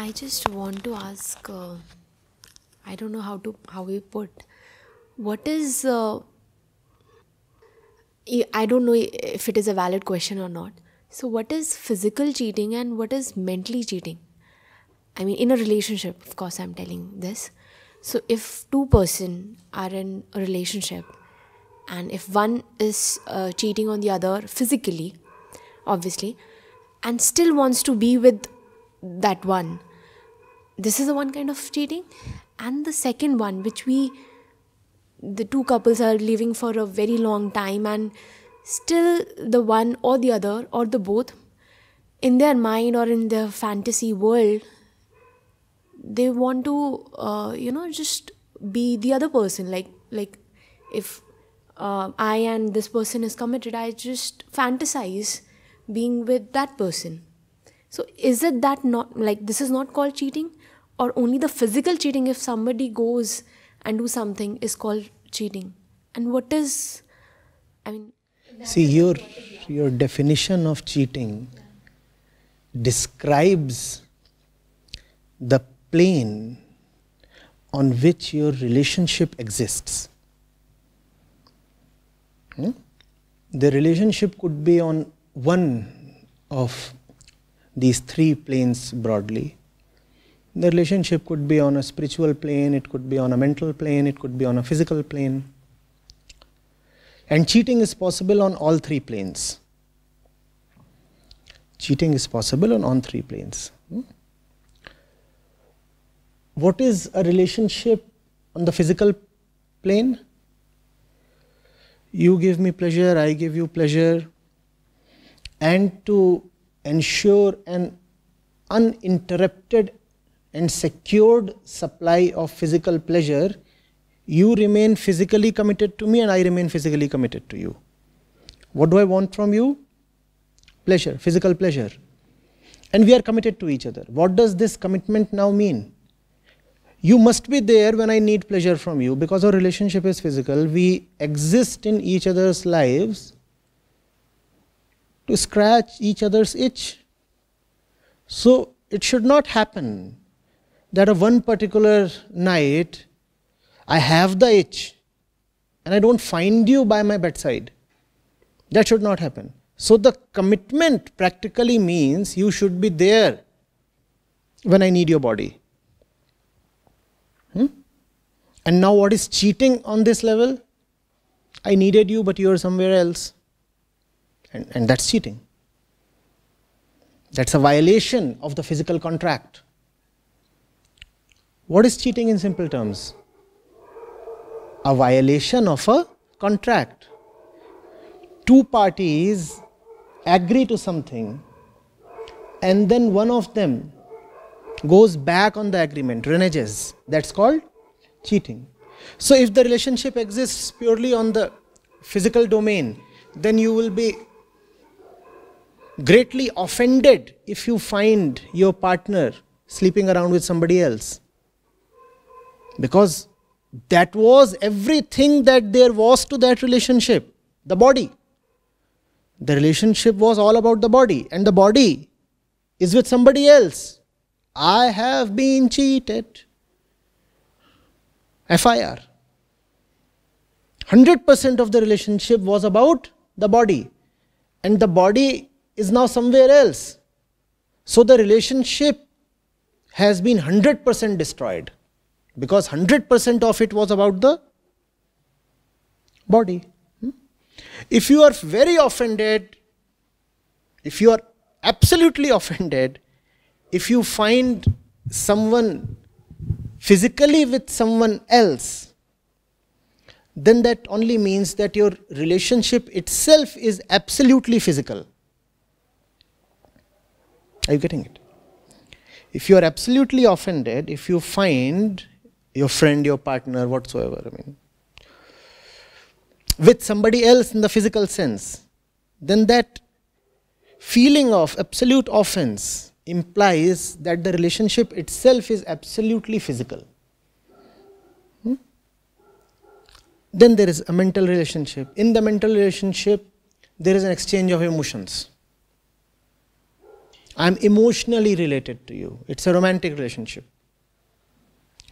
I just want to ask. Uh, I don't know how to how we put. What is? Uh, I don't know if it is a valid question or not. So, what is physical cheating and what is mentally cheating? I mean, in a relationship, of course, I'm telling this. So, if two person are in a relationship, and if one is uh, cheating on the other physically, obviously, and still wants to be with that one, this is the one kind of cheating. And the second one, which we, the two couples are living for a very long time, and still the one or the other or the both, in their mind or in their fantasy world, they want to uh, you know just be the other person. Like like if uh, i and this person is committed i just fantasize being with that person. So is it that not like this is not called cheating or only the physical cheating if somebody goes and do something is called cheating and what is i mean see your your definition of cheating describes the plane on which your relationship exists. Hmm? The relationship could be on one of these three planes broadly. The relationship could be on a spiritual plane, it could be on a mental plane, it could be on a physical plane. And cheating is possible on all three planes. Cheating is possible on all three planes. Hmm? what is a relationship on the physical plane? You give me pleasure, I give you pleasure. And to ensure an uninterrupted and secured supply of physical pleasure, you remain physically committed to me and I remain physically committed to you. What do I want from you? Pleasure, physical pleasure. And we are committed to each other. What does this commitment now mean? you must be there when I need pleasure from you because our relationship is physical. We exist in each other's lives to scratch each other's itch. So it should not happen that a one particular night I have the itch and I don't find you by my bedside. That should not happen. So the commitment practically means you should be there when I need your body. Hmm? And now, what is cheating on this level? I needed you, but you are somewhere else. And, and that's cheating. That's a violation of the physical contract. What is cheating in simple terms? A violation of a contract. Two parties agree to something, and then one of them goes back on the agreement, reneges. That's called cheating. So, if the relationship exists purely on the physical domain, then you will be greatly offended if you find your partner sleeping around with somebody else. Because that was everything that there was to that relationship the body. The relationship was all about the body, and the body is with somebody else. I have been cheated. FIR. 100% of the relationship was about the body, and the body is now somewhere else. So the relationship has been 100% destroyed because 100% of it was about the body. Hmm? If you are very offended, if you are absolutely offended, if you find someone physically with someone else, then that only means that your relationship itself is absolutely physical. Are you getting it? If you are absolutely offended, if you find your friend, your partner, whatsoever, I mean, with somebody else in the physical sense, then that feeling of absolute offense implies that the relationship itself is absolutely physical. Hmm? Then there is a mental relationship. In the mental relationship, there is an exchange of emotions. I'm emotionally related to you. It's a romantic relationship.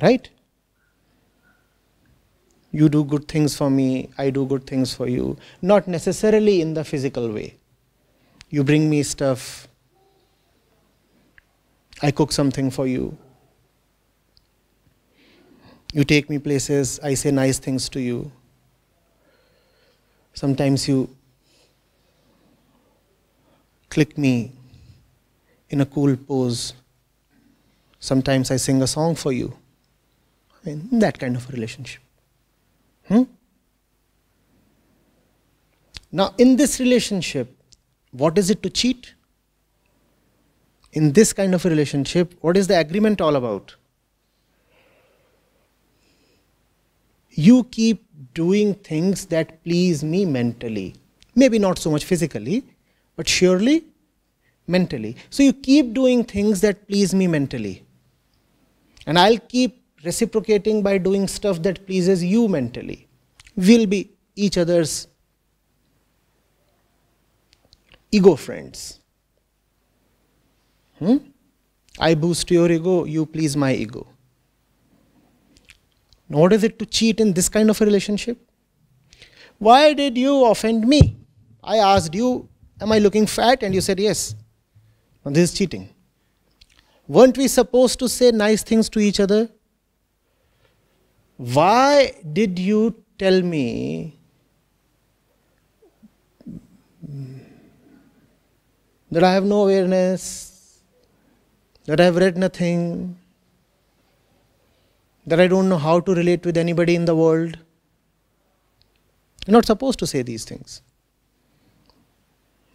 Right? You do good things for me, I do good things for you. Not necessarily in the physical way. You bring me stuff, I cook something for you. You take me places, I say nice things to you. Sometimes you click me in a cool pose. Sometimes I sing a song for you. I mean, that kind of a relationship. Hmm? Now, in this relationship, what is it to cheat? In this kind of a relationship, what is the agreement all about? You keep doing things that please me mentally. Maybe not so much physically, but surely mentally. So you keep doing things that please me mentally. And I'll keep reciprocating by doing stuff that pleases you mentally. We'll be each other's ego friends. Hmm? I boost your ego, you please my ego. What is it to cheat in this kind of a relationship? Why did you offend me? I asked you, Am I looking fat? And you said yes. Now, this is cheating. Weren't we supposed to say nice things to each other? Why did you tell me that I have no awareness, that I have read nothing, that I don't know how to relate with anybody in the world? You're not supposed to say these things.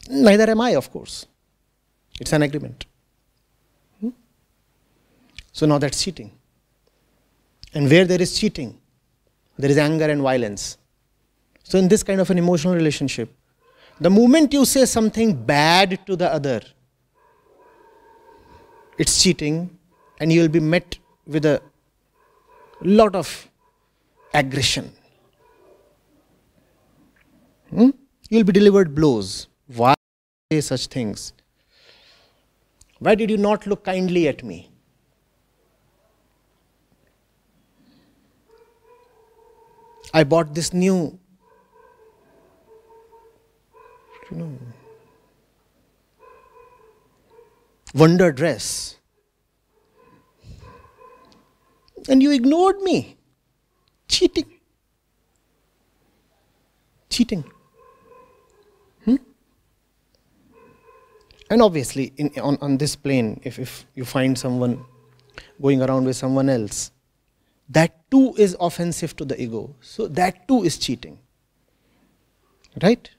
Neither am I, of course. It's an agreement. Hmm? So now that's cheating. And where there is cheating, there is anger and violence. So, in this kind of an emotional relationship, the moment you say something bad to the other, it's cheating, and you will be met with a lot of aggression. Hmm? You'll be delivered blows. Why say such things? Why did you not look kindly at me? I bought this new, you know, wonder dress. And you ignored me. Cheating. Cheating. Hmm? And obviously, in, on, on this plane, if, if you find someone going around with someone else, that too is offensive to the ego. So that too is cheating. Right?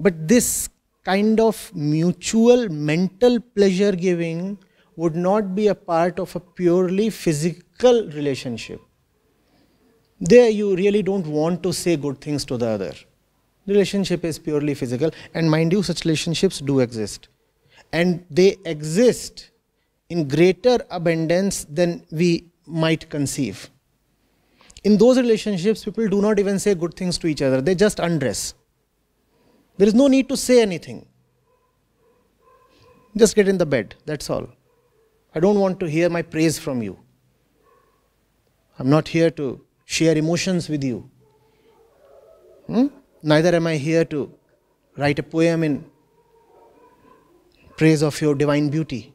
But this kind of mutual mental pleasure giving would not be a part of a purely physical relationship. There, you really don't want to say good things to the other. Relationship is purely physical, and mind you, such relationships do exist. And they exist in greater abundance than we might conceive. In those relationships, people do not even say good things to each other, they just undress. There is no need to say anything. Just get in the bed, that's all. I don't want to hear my praise from you. I'm not here to share emotions with you. Hmm? Neither am I here to write a poem in praise of your divine beauty.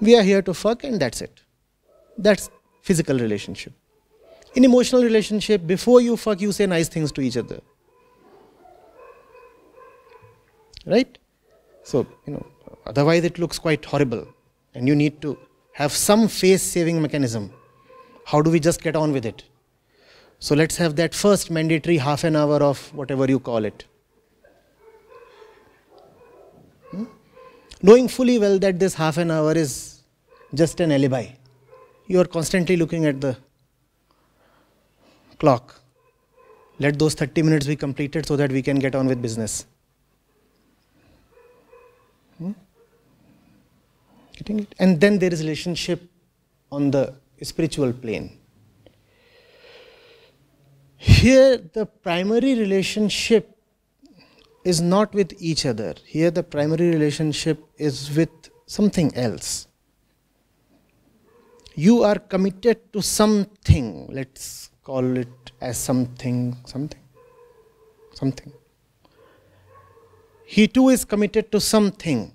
We are here to fuck and that's it. That's physical relationship. In emotional relationship, before you fuck, you say nice things to each other. Right? So, you know, otherwise it looks quite horrible. And you need to have some face saving mechanism. How do we just get on with it? So let's have that first mandatory half an hour of whatever you call it. Knowing fully well that this half an hour is just an alibi. You are constantly looking at the clock. Let those 30 minutes be completed so that we can get on with business. Hmm? Getting it? And then there is relationship on the spiritual plane. Here, the primary relationship is not with each other. Here, the primary relationship is with something else. You are committed to something. Let's call it as something, something, something. He too is committed to something.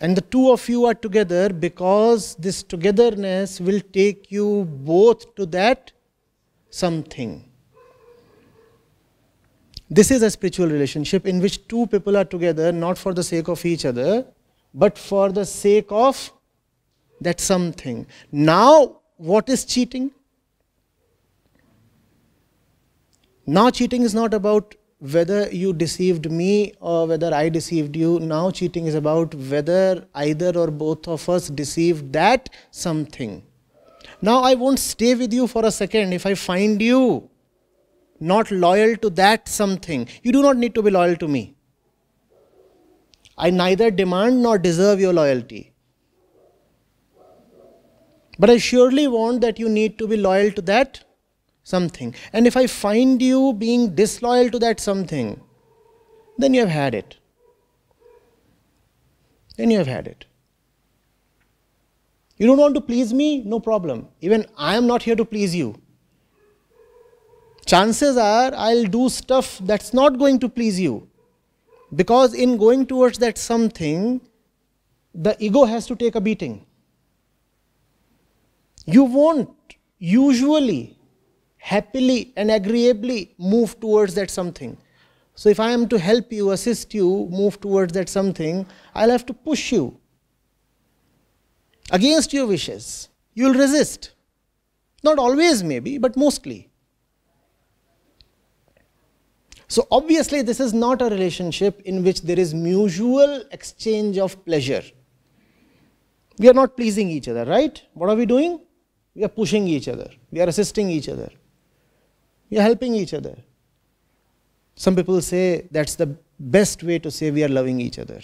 And the two of you are together because this togetherness will take you both to that something. This is a spiritual relationship in which two people are together not for the sake of each other, but for the sake of that something. Now, what is cheating? Now, cheating is not about whether you deceived me or whether I deceived you. Now, cheating is about whether either or both of us deceived that something. Now, I won't stay with you for a second if I find you not loyal to that something. You do not need to be loyal to me. I neither demand nor deserve your loyalty. But I surely want that you need to be loyal to that something. And if I find you being disloyal to that something, then you have had it. Then you have had it. You don't want to please me? No problem. Even I am not here to please you chances are I'll do stuff that's not going to please you. Because in going towards that something, the ego has to take a beating. You won't usually, happily, and agreeably move towards that something. So, if I am to help you, assist you, move towards that something, I'll have to push you against your wishes. You'll resist. Not always, maybe, but mostly. So, obviously, this is not a relationship in which there is mutual exchange of pleasure. We are not pleasing each other, right? What are we doing? We are pushing each other, we are assisting each other, we are helping each other. Some people say that's the best way to say we are loving each other.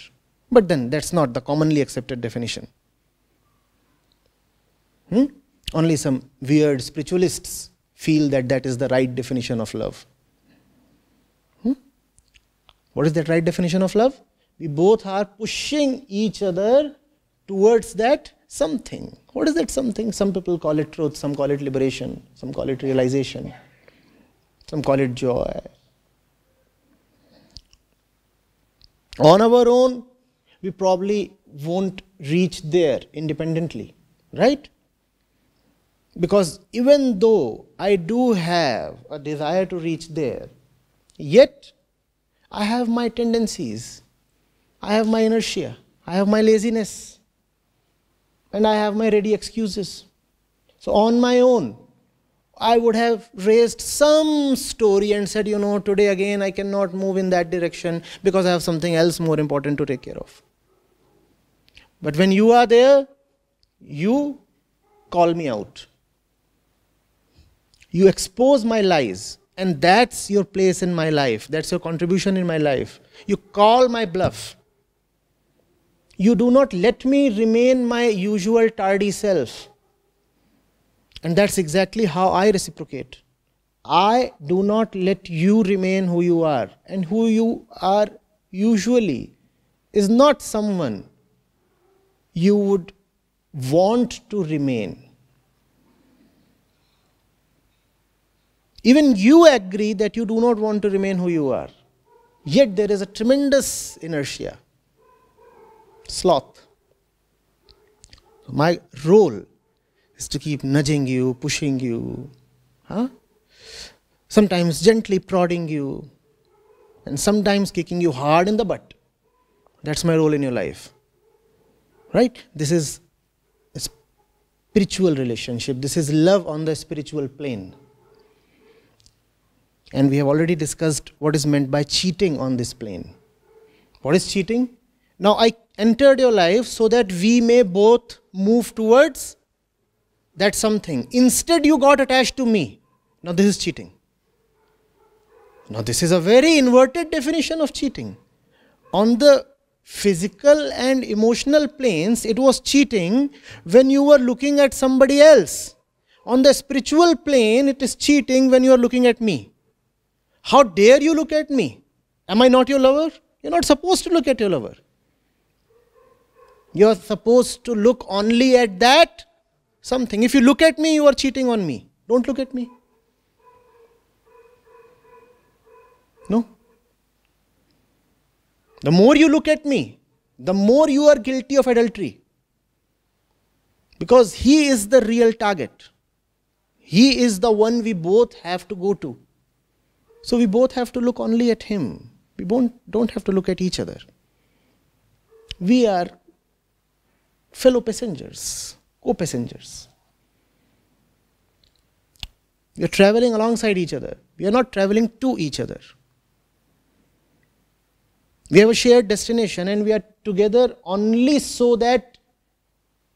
But then that's not the commonly accepted definition. Hmm? Only some weird spiritualists feel that that is the right definition of love. What is that right definition of love? We both are pushing each other towards that something. What is that something? Some people call it truth, some call it liberation, some call it realization, some call it joy. On our own, we probably won't reach there independently, right? Because even though I do have a desire to reach there, yet I have my tendencies, I have my inertia, I have my laziness, and I have my ready excuses. So, on my own, I would have raised some story and said, you know, today again I cannot move in that direction because I have something else more important to take care of. But when you are there, you call me out. You expose my lies. And that's your place in my life. That's your contribution in my life. You call my bluff. You do not let me remain my usual tardy self. And that's exactly how I reciprocate. I do not let you remain who you are. And who you are usually is not someone you would want to remain. Even you agree that you do not want to remain who you are. Yet there is a tremendous inertia, sloth. My role is to keep nudging you, pushing you, huh? sometimes gently prodding you, and sometimes kicking you hard in the butt. That's my role in your life. Right? This is a spiritual relationship. This is love on the spiritual plane. And we have already discussed what is meant by cheating on this plane. What is cheating? Now, I entered your life so that we may both move towards that something. Instead, you got attached to me. Now, this is cheating. Now, this is a very inverted definition of cheating. On the physical and emotional planes, it was cheating when you were looking at somebody else. On the spiritual plane, it is cheating when you are looking at me. How dare you look at me Am I not your lover? You're not supposed to look at your lover. You're supposed to look only at that something. If you look at me, you are cheating on me. Don't look at me. No. The more you look at me, the more you are guilty of adultery. Because he is the real target. He is the one we both have to go to. So we both have to look only at him. We don't, don't have to look at each other. We are fellow passengers, co passengers. We are traveling alongside each other. We are not traveling to each other. We have a shared destination and we are together only so that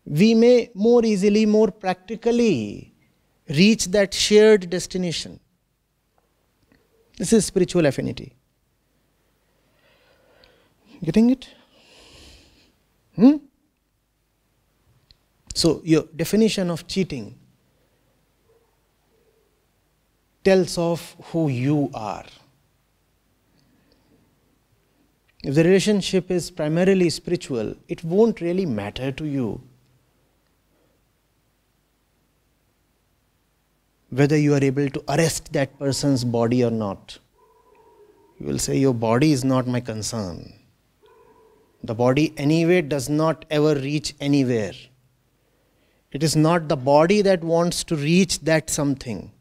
we may more easily, more practically reach that shared destination. This is spiritual affinity. Getting it? Hmm? So, your definition of cheating tells of who you are. If the relationship is primarily spiritual, it won't really matter to you whether you are able to arrest that person's body or not. You will say, Your body is not my concern. The body, anyway, does not ever reach anywhere. It is not the body that wants to reach that something.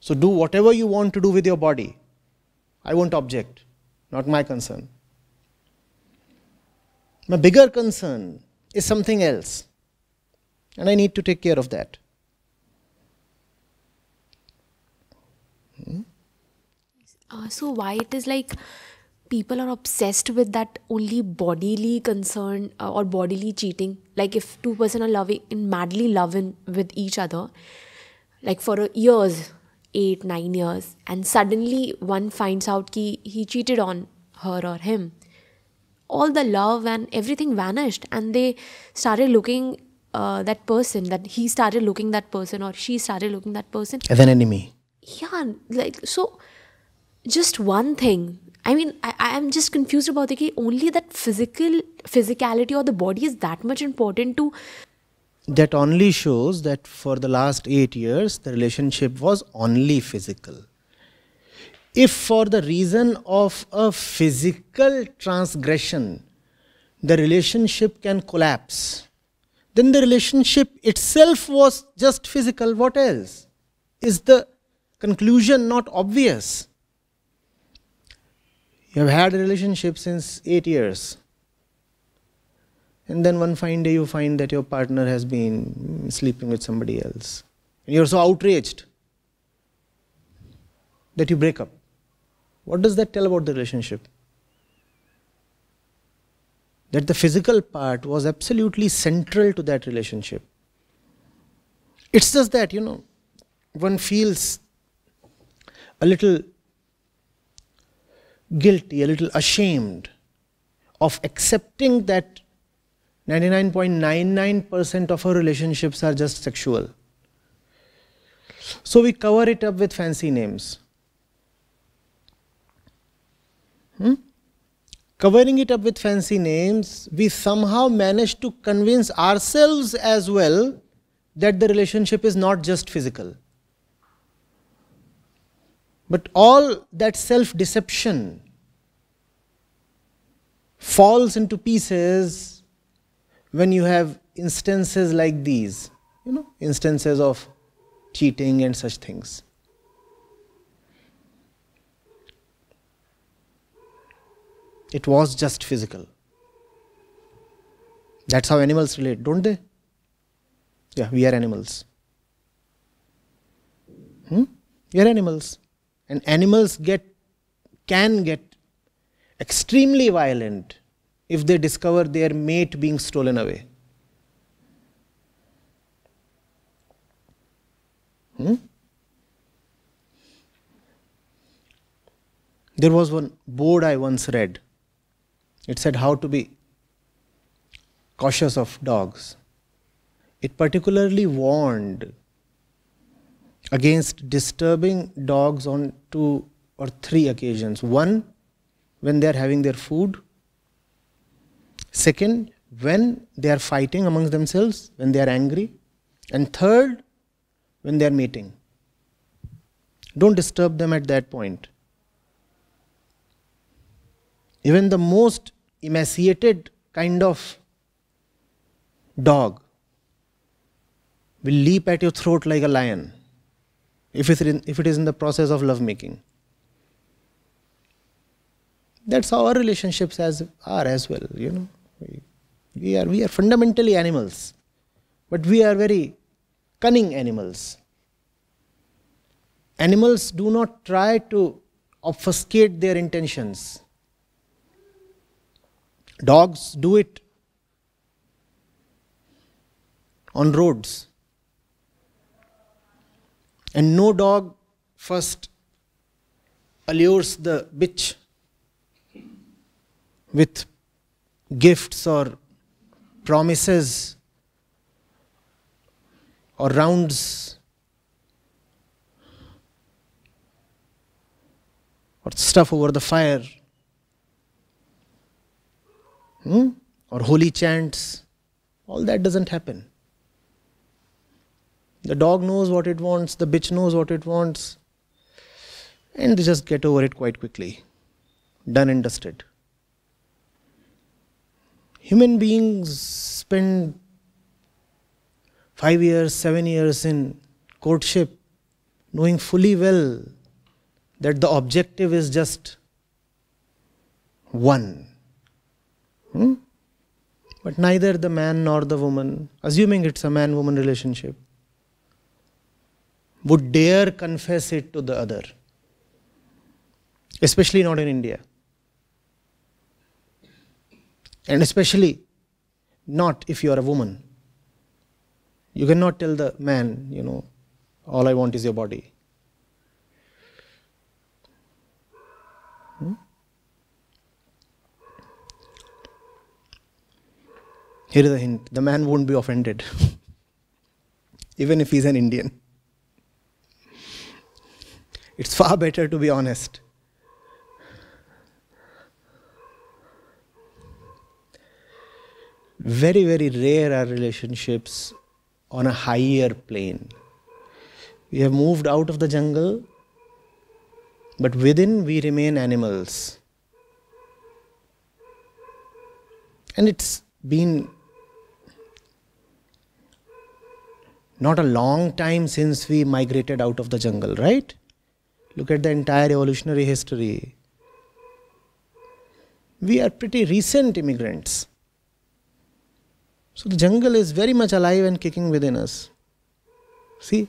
So, do whatever you want to do with your body. I won't object not my concern. My bigger concern is something else, and I need to take care of that. Uh, so, why it is like people are obsessed with that only bodily concern uh, or bodily cheating? Like, if two person are loving, in madly loving with each other, like for years, eight, nine years, and suddenly one finds out ki he cheated on her or him, all the love and everything vanished, and they started looking uh, that person, that he started looking that person or she started looking that person as an enemy. Yeah, like so. Just one thing. I mean, I, I'm just confused about the key. Only that physical physicality or the body is that much important to that only shows that for the last eight years the relationship was only physical. If for the reason of a physical transgression the relationship can collapse, then the relationship itself was just physical. What else? Is the conclusion not obvious? You have had a relationship since eight years and then one fine day you find that your partner has been sleeping with somebody else. And you're so outraged that you break up. What does that tell about the relationship? That the physical part was absolutely central to that relationship. It's just that, you know, one feels a little guilty, a little ashamed of accepting that 99.99% of our relationships are just sexual. So we cover it up with fancy names. Hmm? Covering it up with fancy names, we somehow manage to convince ourselves as well that the relationship is not just physical. But all that self deception falls into pieces when you have instances like these, you know, instances of cheating and such things. It was just physical. That's how animals relate, don't they? Yeah, we are animals. Hmm? We are animals. And animals get can get extremely violent if they discover their mate being stolen away? Hmm? There was one board I once read. It said how to be cautious of dogs. It particularly warned against disturbing dogs on two or three occasions. One, when they are having their food. Second, when they are fighting amongst themselves, when they are angry. And third, when they are mating. Don't disturb them at that point. Even the most emaciated kind of dog will leap at your throat like a lion if it is in, if it is in the process of lovemaking. That's how our relationships as are as well, you know. We, are we are fundamentally animals, but we are very cunning animals. Animals do not try to obfuscate their intentions. Dogs do it on roads. And no dog first allures the bitch with gifts or promises or rounds or stuff over the fire hmm? or holy chants. All that doesn't happen. The dog knows what it wants, the bitch knows what it wants, and they just get over it quite quickly. Done and dusted. Human beings spend five years, seven years in courtship, knowing fully well that the objective is just one. Hmm? But neither the man nor the woman, assuming it's a man woman relationship, would dare confess it to the other, especially not in India. And especially not if you are a woman. You cannot tell the man, you know, all I want is your body. Hmm? Here is a hint the man won't be offended, even if he's an Indian. It's far better to be honest. Very, very rare are relationships on a higher plane. We have moved out of the jungle, but within we remain animals. And it's been not a long time since we migrated out of the jungle, right? Look at the entire evolutionary history. We are pretty recent immigrants. So the jungle is very much alive and kicking within us. See?